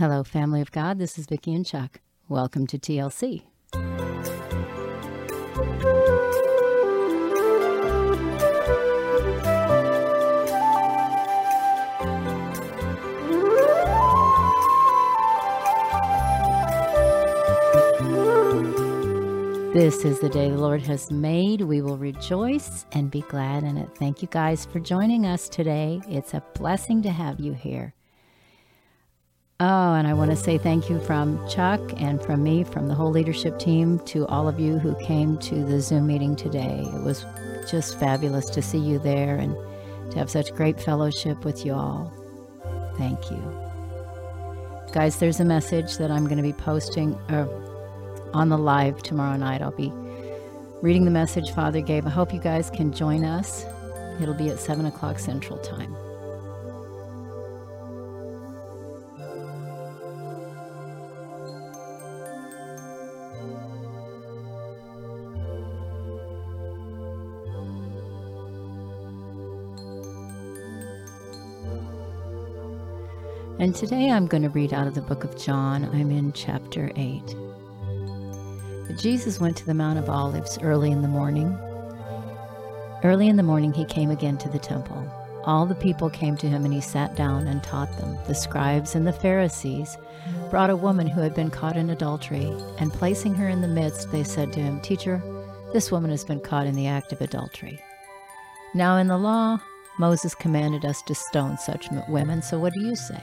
Hello, family of God. This is Vicki and Chuck. Welcome to TLC. This is the day the Lord has made. We will rejoice and be glad in it. Thank you guys for joining us today. It's a blessing to have you here. Oh, and I want to say thank you from Chuck and from me, from the whole leadership team, to all of you who came to the Zoom meeting today. It was just fabulous to see you there and to have such great fellowship with you all. Thank you. Guys, there's a message that I'm going to be posting. Uh, on the live tomorrow night. I'll be reading the message Father gave. I hope you guys can join us. It'll be at 7 o'clock Central Time. And today I'm going to read out of the book of John. I'm in chapter 8. But Jesus went to the Mount of Olives early in the morning. Early in the morning, he came again to the temple. All the people came to him, and he sat down and taught them. The scribes and the Pharisees brought a woman who had been caught in adultery, and placing her in the midst, they said to him, Teacher, this woman has been caught in the act of adultery. Now, in the law, Moses commanded us to stone such women, so what do you say?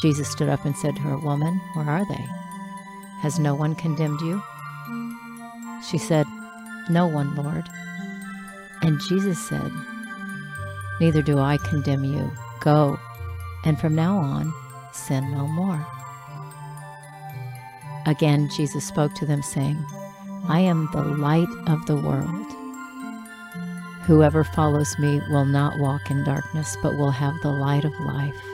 Jesus stood up and said to her, Woman, where are they? Has no one condemned you? She said, No one, Lord. And Jesus said, Neither do I condemn you. Go, and from now on, sin no more. Again, Jesus spoke to them, saying, I am the light of the world. Whoever follows me will not walk in darkness, but will have the light of life.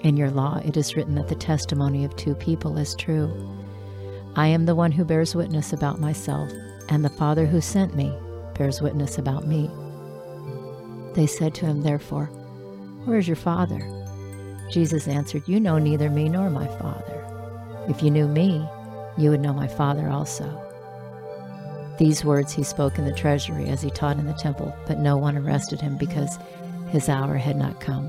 In your law it is written that the testimony of two people is true. I am the one who bears witness about myself, and the Father who sent me bears witness about me. They said to him, therefore, Where is your Father? Jesus answered, You know neither me nor my Father. If you knew me, you would know my Father also. These words he spoke in the treasury as he taught in the temple, but no one arrested him because his hour had not come.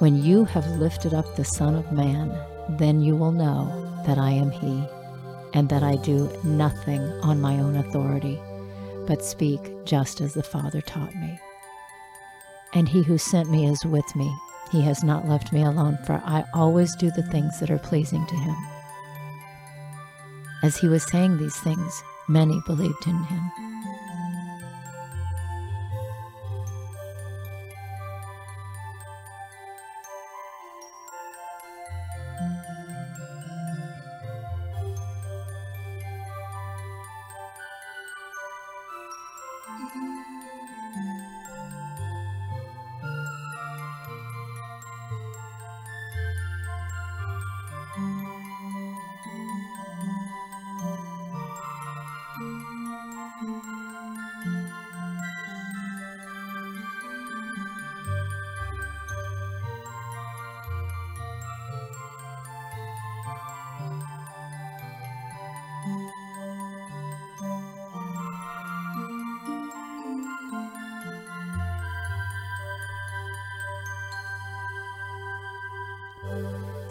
when you have lifted up the Son of Man, then you will know that I am He, and that I do nothing on my own authority, but speak just as the Father taught me. and he who sent me is with me. He has not left me alone, for I always do the things that are pleasing to him. As he was saying these things, many believed in him.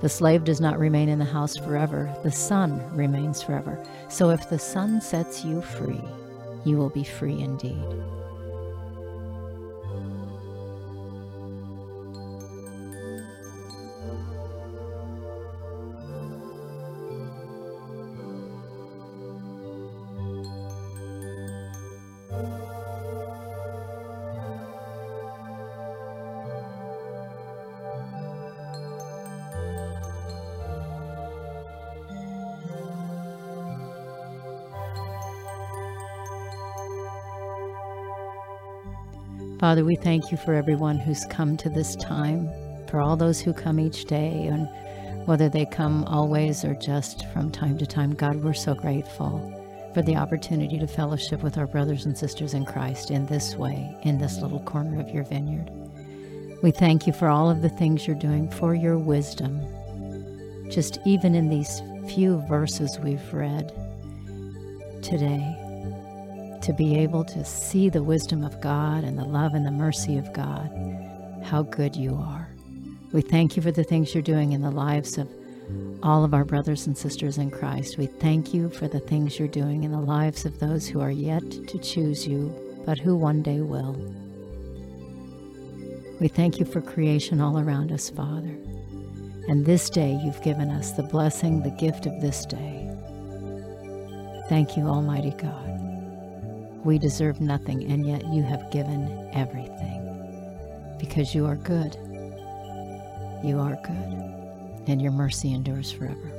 The slave does not remain in the house forever, the son remains forever. So if the son sets you free, you will be free indeed. Father, we thank you for everyone who's come to this time, for all those who come each day, and whether they come always or just from time to time. God, we're so grateful for the opportunity to fellowship with our brothers and sisters in Christ in this way, in this little corner of your vineyard. We thank you for all of the things you're doing, for your wisdom. Just even in these few verses we've read today, to be able to see the wisdom of God and the love and the mercy of God, how good you are. We thank you for the things you're doing in the lives of all of our brothers and sisters in Christ. We thank you for the things you're doing in the lives of those who are yet to choose you, but who one day will. We thank you for creation all around us, Father. And this day you've given us the blessing, the gift of this day. Thank you, Almighty God. We deserve nothing, and yet you have given everything because you are good. You are good, and your mercy endures forever.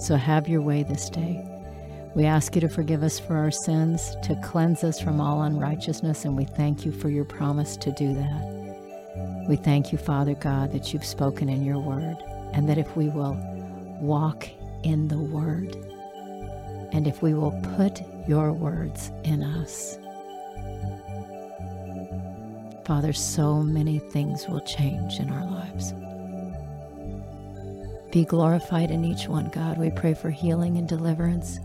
So have your way this day. We ask you to forgive us for our sins, to cleanse us from all unrighteousness, and we thank you for your promise to do that. We thank you, Father God, that you've spoken in your word, and that if we will walk in the word, and if we will put your words in us. Father, so many things will change in our lives. Be glorified in each one, God. We pray for healing and deliverance.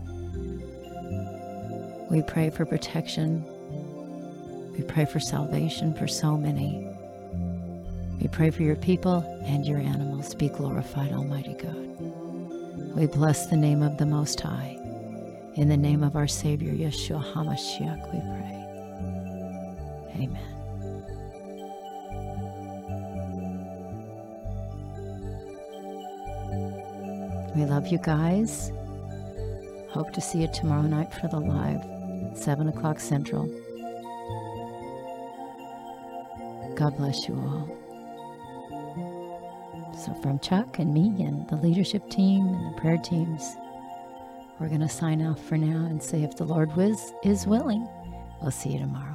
We pray for protection. We pray for salvation for so many. We pray for your people and your animals. Be glorified, Almighty God. We bless the name of the Most High. In the name of our Savior, Yeshua HaMashiach, we pray. Amen. We love you guys. Hope to see you tomorrow night for the live, 7 o'clock Central. God bless you all. So, from Chuck and me and the leadership team and the prayer teams, we're going to sign off for now and say, if the Lord was, is willing, we'll see you tomorrow.